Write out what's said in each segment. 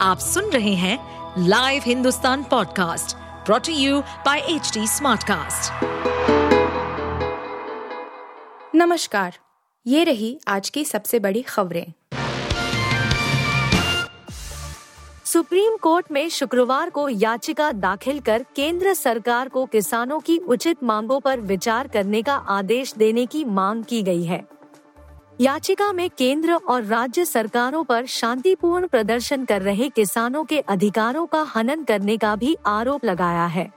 आप सुन रहे हैं live Hindustan podcast brought to you by H Smartcast. नमस्कार, ये रही आज की सबसे बड़ी खबरें सुप्रीम कोर्ट में शुक्रवार को याचिका दाखिल कर केंद्र सरकार को किसानों की उचित मांगों पर विचार करने का आदेश देने की मांग की गई है याचिका में केंद्र और राज्य सरकारों पर शांतिपूर्ण प्रदर्शन कर रहे किसानों के अधिकारों का हनन करने का भी आरोप लगाया है।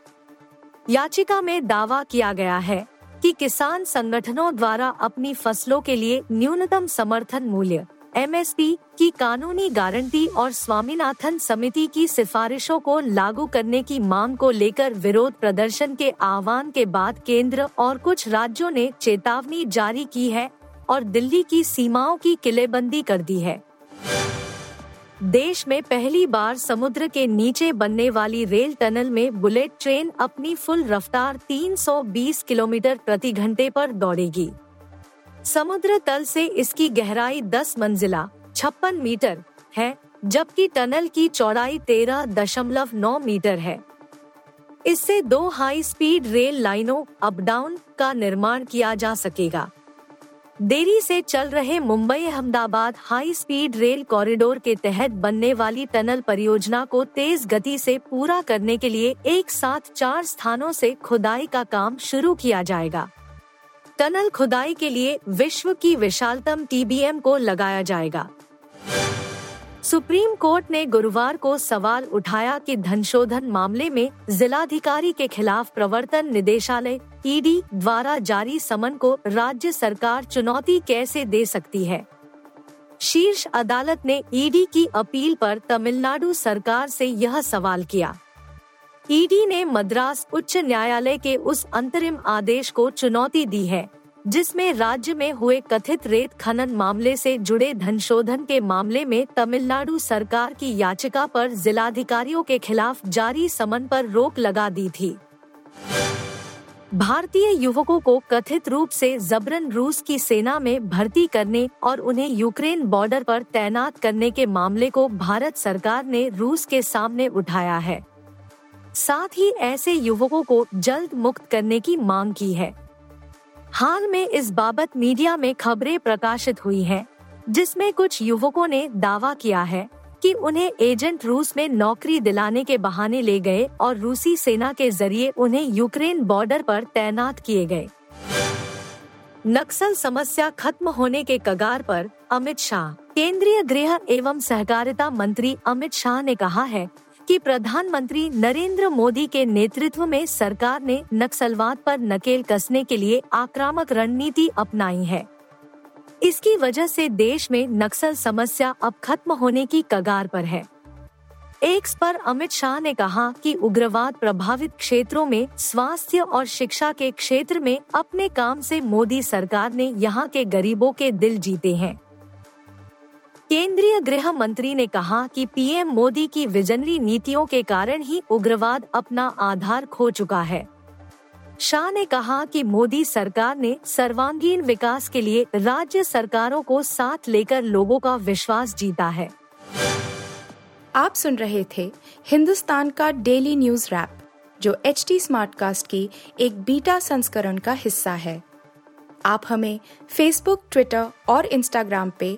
याचिका में दावा किया गया है कि किसान संगठनों द्वारा अपनी फ़सलों के लिए न्यूनतम समर्थन मूल्य, एमएसपी, की कानूनी गारंटी और स्वामीनाथन समिति की सिफारिशों को लागू करने की मांग को लेकर विरोध प्रदर्शन के आह्वान के बाद केंद्र और कुछ राज्यों ने चेतावनी जारी की है और दिल्ली की सीमाओं की किलेबंदी कर दी है। देश में पहली बार समुद्र के नीचे बनने वाली रेल टनल में बुलेट ट्रेन अपनी फुल रफ्तार 320 किलोमीटर प्रति घंटे पर दौड़ेगी। समुद्र तल से इसकी गहराई 10 मंजिला, छप्पन मीटर है, जबकि टनल की चौड़ाई तेरह दशमलव नौ मीटर है। इससे दो हाई स्पीड रेल लाइनों अप डाउन का निर्माण किया जा सकेगा। देरी से चल रहे Mumbai Ahmedabad high speed rail corridor के तहत बनने वाली टनल परियोजना को तेज गति से पूरा करने के लिए एक साथ चार स्थानों से खुदाई का काम शुरू किया जाएगा। टनल खुदाई के लिए विश्व की विशालतम टीबीएम को लगाया जाएगा। सुप्रीम कोर्ट ने गुरुवार को सवाल उठाया कि धनशोधन मामले में जिलाधिकारी के खिलाफ प्रवर्तन निदेशालय ईडी द्वारा जारी समन को राज्य सरकार चुनौती कैसे दे सकती है? शीर्ष अदालत ने ईडी की अपील पर तमिलनाडु सरकार से यह सवाल किया। ईडी ने मद्रास उच्च न्यायालय के उस अंतरिम आदेश को चुनौती दी है। जिसमें राज्य में हुए कथित रेत खनन मामले से जुड़े धनशोधन के मामले में तमिलनाडु सरकार की याचिका पर जिलाधिकारियों के खिलाफ जारी समन पर रोक लगा दी थी। भारतीय युवकों को कथित रूप से जबरन रूस की सेना में भर्ती करने और उन्हें यूक्रेन बॉर्डर पर तैनात करने के मामले को भारत सरकार ने रूस के सामने उठाया है। साथ ही ऐसे युवकों को जल्द मुक्त करने की मांग की है। हाल में इस बाबत मीडिया में खबरें प्रकाशित हुई हैं, जिसमें कुछ युवकों ने दावा किया है कि उन्हें एजेंट रूस में नौकरी दिलाने के बहाने ले गए और रूसी सेना के ज़रिए उन्हें यूक्रेन बॉर्डर पर तैनात किए गए। नक्सल समस्या खत्म होने के कगार पर अमित शाह। केंद्रीय गृह एवं सहकारिता मंत्री अमित शाह ने कहा है कि प्रधानमंत्री नरेंद्र मोदी के नेतृत्व में सरकार ने नक्सलवाद पर नकेल कसने के लिए आक्रामक रणनीति अपनाई है। इसकी वजह से देश में नक्सल समस्या अब खत्म होने की कगार पर है। एक्स पर अमित शाह ने कहा कि उग्रवाद प्रभावित क्षेत्रों में स्वास्थ्य और शिक्षा के क्षेत्र में अपने काम से मोदी सरकार ने यहाँ के गरीबों के दिल जीते हैं। केंद्रीय गृह मंत्री ने कहा कि पीएम मोदी की विजनरी नीतियों के कारण ही उग्रवाद अपना आधार खो चुका है। शाह ने कहा कि मोदी सरकार ने सर्वांगीण विकास के लिए राज्य सरकारों को साथ लेकर लोगों का विश्वास जीता है। आप सुन रहे थे हिंदुस्तान का डेली न्यूज़ रैप, जो एच टी स्मार्ट कास्ट की एक बीटा संस्करण का हिस्सा है। आप हमें फेसबुक ट्विटर और इंस्टाग्राम पे